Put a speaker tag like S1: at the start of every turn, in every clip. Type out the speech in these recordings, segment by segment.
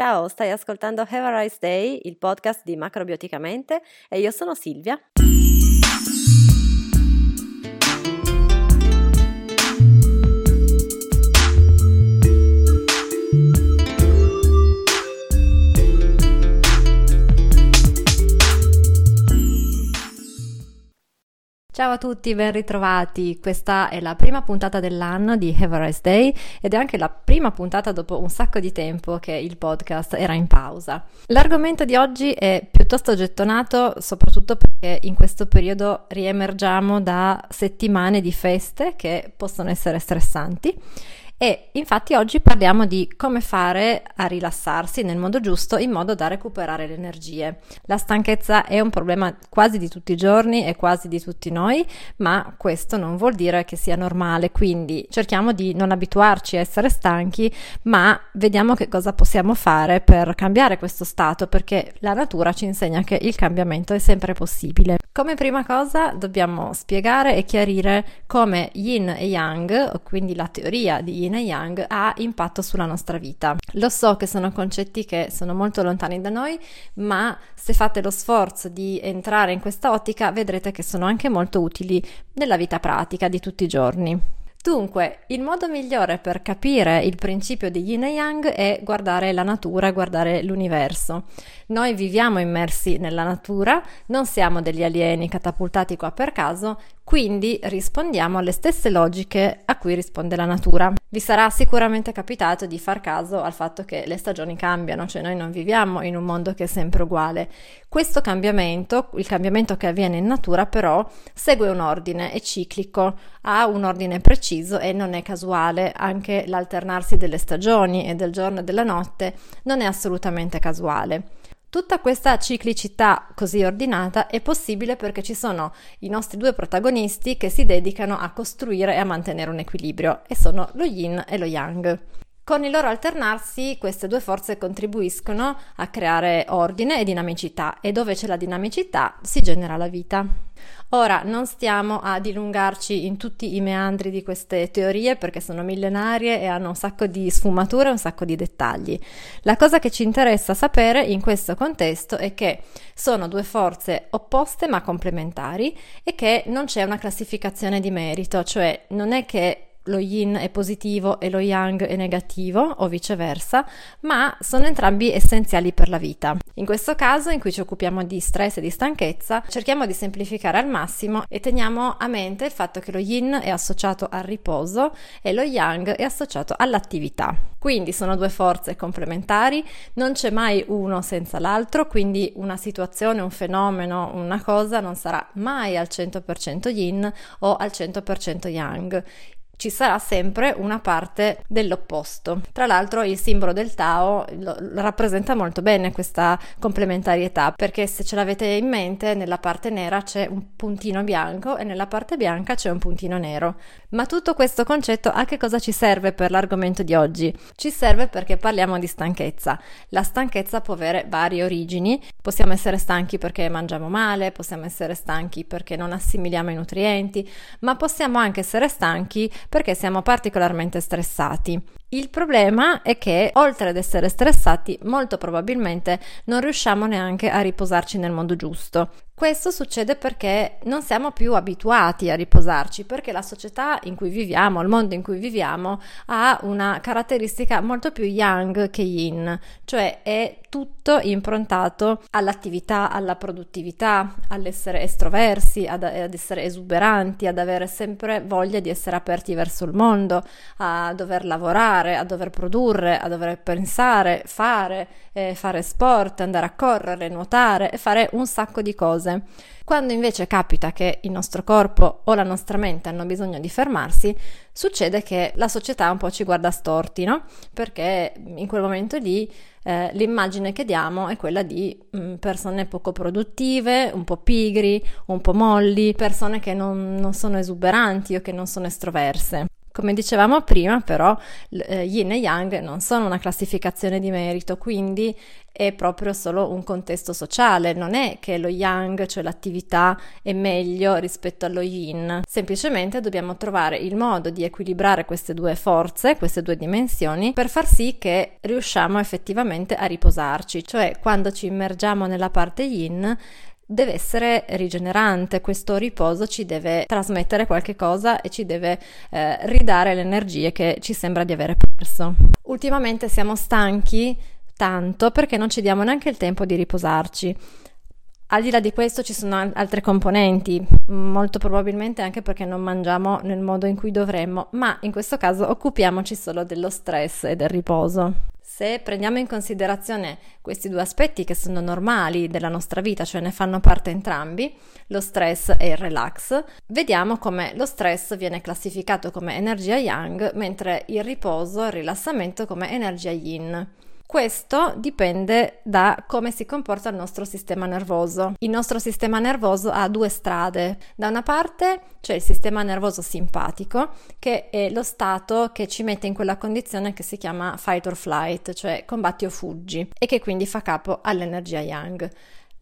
S1: Ciao, stai ascoltando Have a Rice Day, il podcast di Macrobioticamente e io sono Silvia. Ciao a tutti, ben ritrovati. Questa è la prima puntata dell'anno di Have a Rice Day ed è anche la prima puntata dopo un sacco di tempo che il podcast era in pausa. L'argomento di oggi è piuttosto gettonato, soprattutto perché in questo periodo riemergiamo da settimane di feste che possono essere stressanti e infatti oggi parliamo di come fare a rilassarsi nel modo giusto in modo da recuperare le energie. La stanchezza è un problema quasi di tutti i giorni e quasi di tutti noi, ma questo non vuol dire che sia normale, quindi cerchiamo di non abituarci a essere stanchi, ma vediamo che cosa possiamo fare per cambiare questo stato, perché la natura ci insegna che il cambiamento è sempre possibile. Come prima cosa dobbiamo spiegare e chiarire come yin e yang, quindi la teoria di yin yin e yang ha impatto sulla nostra vita. Lo so che sono concetti che sono molto lontani da noi, ma se fate lo sforzo di entrare in questa ottica vedrete che sono anche molto utili nella vita pratica di tutti i giorni. Dunque, il modo migliore per capire il principio di yin e yang è guardare la natura, guardare l'universo. Noi viviamo immersi nella natura, non siamo degli alieni catapultati qua per caso, quindi rispondiamo alle stesse logiche a cui risponde la natura. Vi sarà sicuramente capitato di far caso al fatto che le stagioni cambiano, cioè noi non viviamo in un mondo che è sempre uguale. Questo cambiamento, il cambiamento che avviene in natura, però segue un ordine, è ciclico, ha un ordine preciso e non è casuale. Anche l'alternarsi delle stagioni e del giorno e della notte non è assolutamente casuale. Tutta questa ciclicità così ordinata è possibile perché ci sono i nostri due protagonisti che si dedicano a costruire e a mantenere un equilibrio e sono lo yin e lo yang. Con il loro alternarsi queste due forze contribuiscono a creare ordine e dinamicità e dove c'è la dinamicità si genera la vita. Ora non stiamo a dilungarci in tutti i meandri di queste teorie perché sono millenarie e hanno un sacco di sfumature un sacco di dettagli. La cosa che ci interessa sapere in questo contesto è che sono due forze opposte ma complementari e che non c'è una classificazione di merito, cioè non è che lo yin è positivo e lo yang è negativo o viceversa, ma sono entrambi essenziali per la vita. In questo caso, in cui ci occupiamo di stress e di stanchezza, cerchiamo di semplificare al massimo e teniamo a mente il fatto che lo yin è associato al riposo e lo yang è associato all'attività. Quindi sono due forze complementari, non c'è mai uno senza l'altro, quindi una situazione, un fenomeno, una cosa non sarà mai al 100% yin o al 100% yang ci sarà sempre una parte dell'opposto. Tra l'altro il simbolo del Tao lo, lo rappresenta molto bene questa complementarietà, perché se ce l'avete in mente, nella parte nera c'è un puntino bianco e nella parte bianca c'è un puntino nero. Ma tutto questo concetto a che cosa ci serve per l'argomento di oggi? Ci serve perché parliamo di stanchezza. La stanchezza può avere varie origini. Possiamo essere stanchi perché mangiamo male, possiamo essere stanchi perché non assimiliamo i nutrienti, ma possiamo anche essere stanchi perché siamo particolarmente stressati. Il problema è che, oltre ad essere stressati, molto probabilmente non riusciamo neanche a riposarci nel modo giusto. Questo succede perché non siamo più abituati a riposarci, perché la società in cui viviamo, il mondo in cui viviamo, ha una caratteristica molto più yang che yin, cioè è tutto improntato all'attività, alla produttività, all'essere estroversi, ad, ad essere esuberanti, ad avere sempre voglia di essere aperti verso il mondo, a dover lavorare a dover produrre, a dover pensare, fare, eh, fare sport, andare a correre, nuotare e fare un sacco di cose. Quando invece capita che il nostro corpo o la nostra mente hanno bisogno di fermarsi, succede che la società un po' ci guarda storti, no? Perché in quel momento lì eh, l'immagine che diamo è quella di mh, mm, persone poco produttive, un po' pigri, un po' molli, persone che non, non sono esuberanti o che non sono estroverse. Come dicevamo prima, però, eh, yin e yang non sono una classificazione di merito, quindi è proprio solo un contesto sociale, non è che lo yang, cioè l'attività, è meglio rispetto allo yin, semplicemente dobbiamo trovare il modo di equilibrare queste due forze, queste due dimensioni, per far sì che riusciamo effettivamente a riposarci, cioè quando ci immergiamo nella parte yin deve essere rigenerante, questo riposo ci deve trasmettere qualche cosa e ci deve eh, ridare le energie che ci sembra di avere perso. Ultimamente siamo stanchi tanto perché non ci diamo neanche il tempo di riposarci. Al di là di questo ci sono altre componenti, molto probabilmente anche perché non mangiamo nel modo in cui dovremmo, ma in questo caso occupiamoci solo dello stress e del riposo. Se prendiamo in considerazione questi due aspetti che sono normali della nostra vita, cioè ne fanno parte entrambi, lo stress e il relax, vediamo come lo stress viene classificato come energia yang, mentre il riposo e il rilassamento come energia yin. Questo dipende da come si comporta il nostro sistema nervoso. Il nostro sistema nervoso ha due strade. Da una parte c'è il sistema nervoso simpatico, che è lo stato che ci mette in quella condizione che si chiama fight or flight, cioè combatti o fuggi, e che quindi fa capo all'energia yang.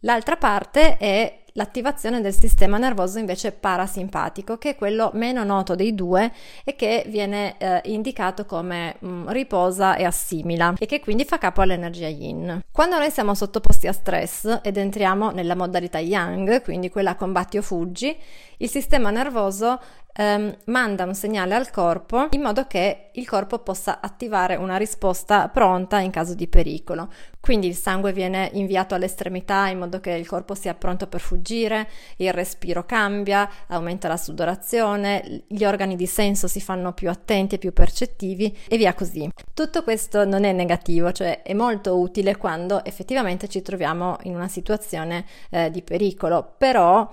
S1: L'altra parte è l'attivazione del sistema nervoso invece parasimpatico, che è quello meno noto dei due e che viene eh, indicato come mh, mm, riposa e assimila e che quindi fa capo all'energia yin. Quando noi siamo sottoposti a stress ed entriamo nella modalità yang, quindi quella combatti o fuggi, il sistema nervoso ehm, manda un segnale al corpo in modo che il corpo possa attivare una risposta pronta in caso di pericolo. Quindi il sangue viene inviato all'estremità in modo che il corpo sia pronto per fuggire, il respiro cambia, aumenta la sudorazione, gli organi di senso si fanno più attenti e più percettivi e via così. Tutto questo non è negativo, cioè è molto utile quando effettivamente ci troviamo in una situazione eh, di pericolo, però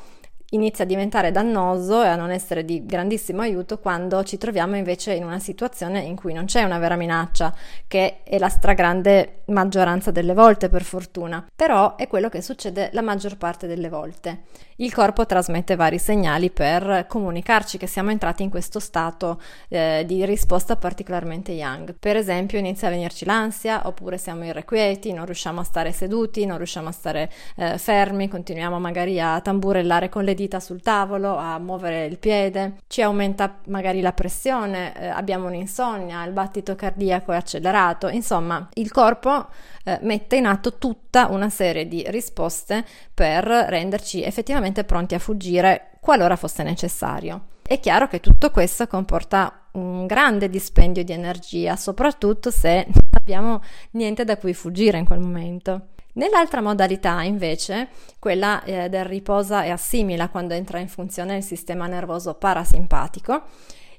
S1: inizia a diventare dannoso e a non essere di grandissimo aiuto quando ci troviamo invece in una situazione in cui non c'è una vera minaccia, che è la stragrande maggioranza delle volte per fortuna, però è quello che succede la maggior parte delle volte. Il corpo trasmette vari segnali per comunicarci che siamo entrati in questo stato eh, di risposta particolarmente young. Per esempio inizia a venirci l'ansia, oppure siamo irrequieti, non riusciamo a stare seduti, non riusciamo a stare eh, fermi, continuiamo magari a tamburellare con le dita sul tavolo, a muovere il piede, ci aumenta magari la pressione, eh, abbiamo un'insonnia, il battito cardiaco è accelerato, insomma il corpo eh, mette in atto tutta una serie di risposte per renderci effettivamente pronti a fuggire qualora fosse necessario. È chiaro che tutto questo comporta un grande dispendio di energia, soprattutto se non abbiamo niente da cui fuggire in quel momento. Nell'altra modalità, invece, quella eh, del riposa e assimila quando entra in funzione il sistema nervoso parasimpatico,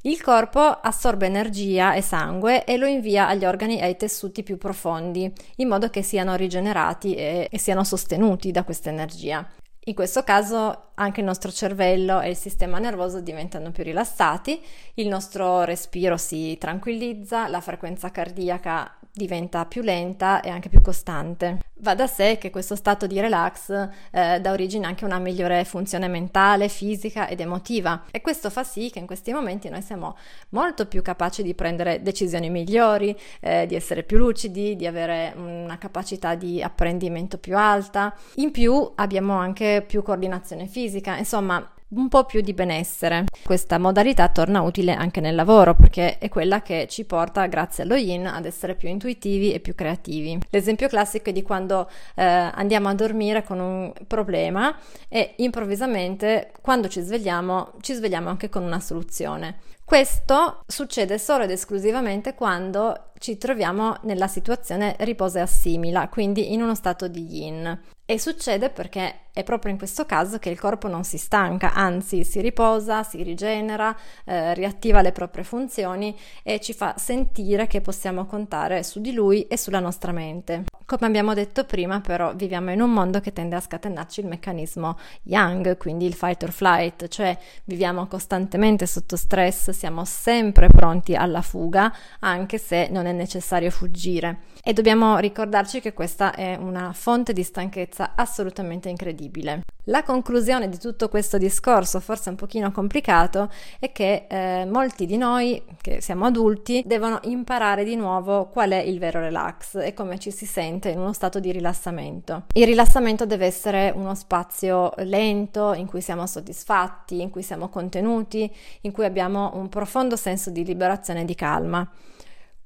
S1: il corpo assorbe energia e sangue e lo invia agli organi e ai tessuti più profondi, in modo che siano rigenerati e, e siano sostenuti da questa energia. In questo caso anche il nostro cervello e il sistema nervoso diventano più rilassati, il nostro respiro si tranquillizza, la frequenza cardiaca diventa più lenta e anche più costante. Va da sé che questo stato di relax eh, dà origine anche a una migliore funzione mentale, fisica ed emotiva e questo fa sì che in questi momenti noi siamo molto più capaci di prendere decisioni migliori, eh, di essere più lucidi, di avere una capacità di apprendimento più alta. In più abbiamo anche più coordinazione fisica, insomma un po' più di benessere. Questa modalità torna utile anche nel lavoro perché è quella che ci porta, grazie allo yin, ad essere più intuitivi e più creativi. L'esempio classico è di quando eh, andiamo a dormire con un problema e improvvisamente, quando ci svegliamo, ci svegliamo anche con una soluzione. Questo succede solo ed esclusivamente quando ci troviamo nella situazione riposa e assimila, quindi in uno stato di yin. E succede perché è proprio in questo caso che il corpo non si stanca, anzi si riposa, si rigenera, eh, riattiva le proprie funzioni e ci fa sentire che possiamo contare su di lui e sulla nostra mente. Come abbiamo detto prima, però, viviamo in un mondo che tende a scatenarci il meccanismo yang, quindi il fight or flight, cioè viviamo costantemente sotto stress, siamo sempre pronti alla fuga, anche se non è necessario fuggire. E dobbiamo ricordarci che questa è una fonte di stanchezza assolutamente incredibile. La conclusione di tutto questo discorso, forse un pochino complicato, è che eh, molti di noi, che siamo adulti, devono imparare di nuovo qual è il vero relax e come ci si sente in uno stato di rilassamento. Il rilassamento deve essere uno spazio lento, in cui siamo soddisfatti, in cui siamo contenuti, in cui abbiamo un profondo senso di liberazione e di calma.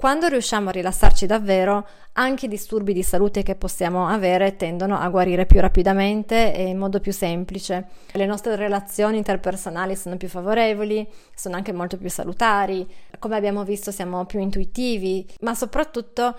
S1: Quando riusciamo a rilassarci davvero, anche i disturbi di salute che possiamo avere tendono a guarire più rapidamente e in modo più semplice. Le nostre relazioni interpersonali sono più favorevoli, sono anche molto più salutari, come abbiamo visto siamo più intuitivi, ma soprattutto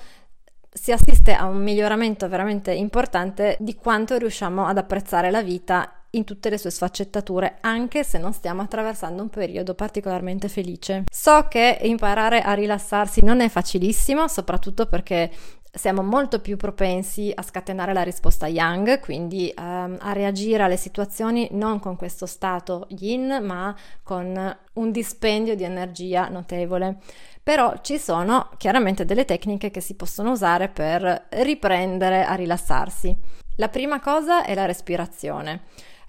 S1: si assiste a un miglioramento veramente importante di quanto riusciamo ad apprezzare la vita in tutte le sue sfaccettature, anche se non stiamo attraversando un periodo particolarmente felice. So che imparare a rilassarsi non è facilissimo, soprattutto perché siamo molto più propensi a scatenare la risposta yang, quindi um, a reagire alle situazioni non con questo stato yin, ma con un dispendio di energia notevole. Però ci sono chiaramente delle tecniche che si possono usare per riprendere a rilassarsi. La prima cosa è la respirazione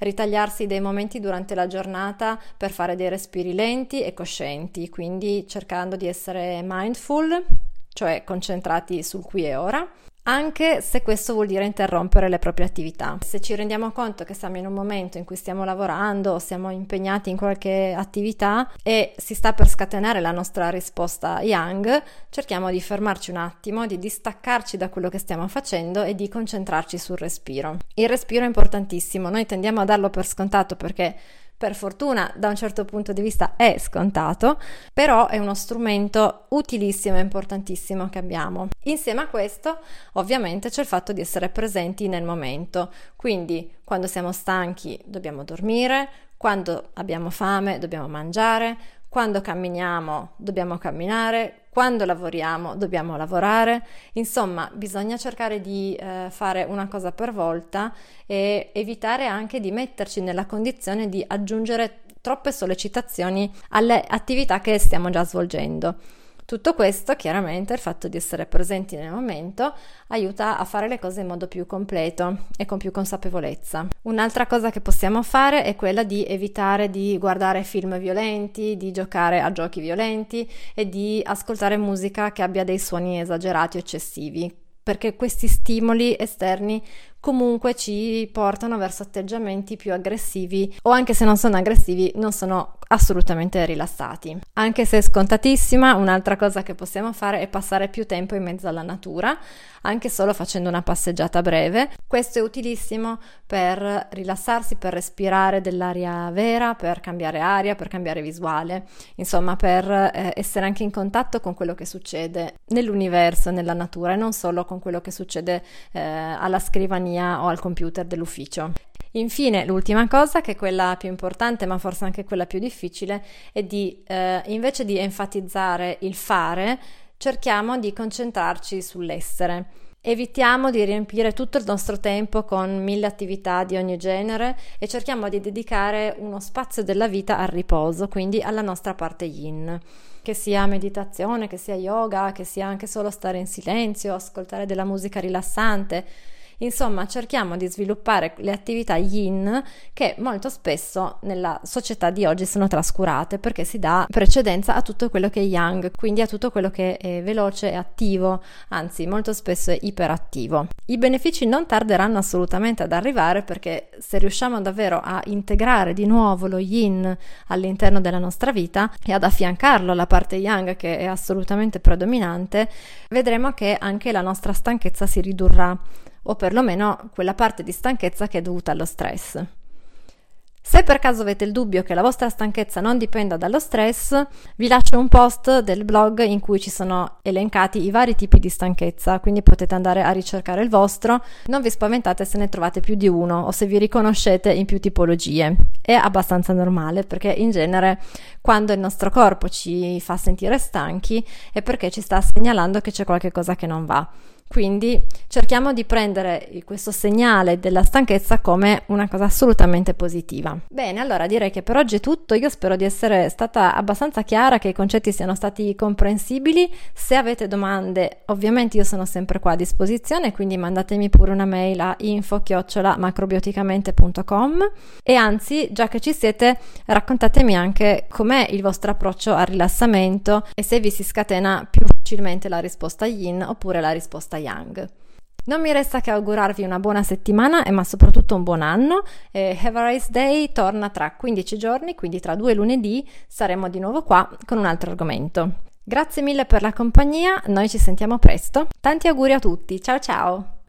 S1: ritagliarsi dei momenti durante la giornata per fare dei respiri lenti e coscienti, quindi cercando di essere mindful, cioè concentrati sul qui e ora, anche se questo vuol dire interrompere le proprie attività. Se ci rendiamo conto che siamo in un momento in cui stiamo lavorando o siamo impegnati in qualche attività e si sta per scatenare la nostra risposta yang, cerchiamo di fermarci un attimo, di distaccarci da quello che stiamo facendo e di concentrarci sul respiro. Il respiro è importantissimo, noi tendiamo a darlo per scontato perché per fortuna da un certo punto di vista è scontato, però è uno strumento utilissimo e importantissimo che abbiamo. Insieme a questo, ovviamente, c'è il fatto di essere presenti nel momento, quindi quando siamo stanchi dobbiamo dormire, quando abbiamo fame dobbiamo mangiare, quando camminiamo dobbiamo camminare, quando lavoriamo dobbiamo lavorare, insomma bisogna cercare di eh, fare una cosa per volta e evitare anche di metterci nella condizione di aggiungere troppe sollecitazioni alle attività che stiamo già svolgendo. Tutto questo, chiaramente, il fatto di essere presenti nel momento, aiuta a fare le cose in modo più completo e con più consapevolezza. Un'altra cosa che possiamo fare è quella di evitare di guardare film violenti, di giocare a giochi violenti e di ascoltare musica che abbia dei suoni esagerati o eccessivi, perché questi stimoli esterni comunque ci portano verso atteggiamenti più aggressivi o anche se non sono aggressivi non sono assolutamente rilassati. Anche se è scontatissima, un'altra cosa che possiamo fare è passare più tempo in mezzo alla natura, anche solo facendo una passeggiata breve. Questo è utilissimo per rilassarsi, per respirare dell'aria vera, per cambiare aria, per cambiare visuale, insomma per eh, essere anche in contatto con quello che succede nell'universo, nella natura e non solo con quello che succede eh, alla scrivania scrivania o al computer dell'ufficio. Infine, l'ultima cosa, che è quella più importante, ma forse anche quella più difficile, è di eh, invece di enfatizzare il fare, cerchiamo di concentrarci sull'essere. Evitiamo di riempire tutto il nostro tempo con mille attività di ogni genere e cerchiamo di dedicare uno spazio della vita al riposo, quindi alla nostra parte yin. Che sia meditazione, che sia yoga, che sia anche solo stare in silenzio, ascoltare della musica rilassante Insomma, cerchiamo di sviluppare le attività yin che molto spesso nella società di oggi sono trascurate perché si dà precedenza a tutto quello che è yang, quindi a tutto quello che è veloce e attivo, anzi molto spesso è iperattivo. I benefici non tarderanno assolutamente ad arrivare perché se riusciamo davvero a integrare di nuovo lo yin all'interno della nostra vita e ad affiancarlo alla parte yang che è assolutamente predominante, vedremo che anche la nostra stanchezza si ridurrà o perlomeno quella parte di stanchezza che è dovuta allo stress. Se per caso avete il dubbio che la vostra stanchezza non dipenda dallo stress, vi lascio un post del blog in cui ci sono elencati i vari tipi di stanchezza, quindi potete andare a ricercare il vostro. Non vi spaventate se ne trovate più di uno o se vi riconoscete in più tipologie. È abbastanza normale perché in genere quando il nostro corpo ci fa sentire stanchi è perché ci sta segnalando che c'è qualche cosa che non va. Quindi cerchiamo di prendere questo segnale della stanchezza come una cosa assolutamente positiva. Bene, allora direi che per oggi è tutto. Io spero di essere stata abbastanza chiara, che i concetti siano stati comprensibili. Se avete domande, ovviamente io sono sempre qua a disposizione, quindi mandatemi pure una mail a info-macrobioticamente.com e anzi, già che ci siete, raccontatemi anche com'è il vostro approccio al rilassamento e se vi si scatena più facilmente la risposta yin oppure la risposta yang. Non mi resta che augurarvi una buona settimana, ma soprattutto un buon anno. Eh, Have a Nice Day torna tra 15 giorni, quindi tra due lunedì saremo di nuovo qua con un altro argomento. Grazie mille per la compagnia, noi ci sentiamo presto. Tanti auguri a tutti, ciao ciao!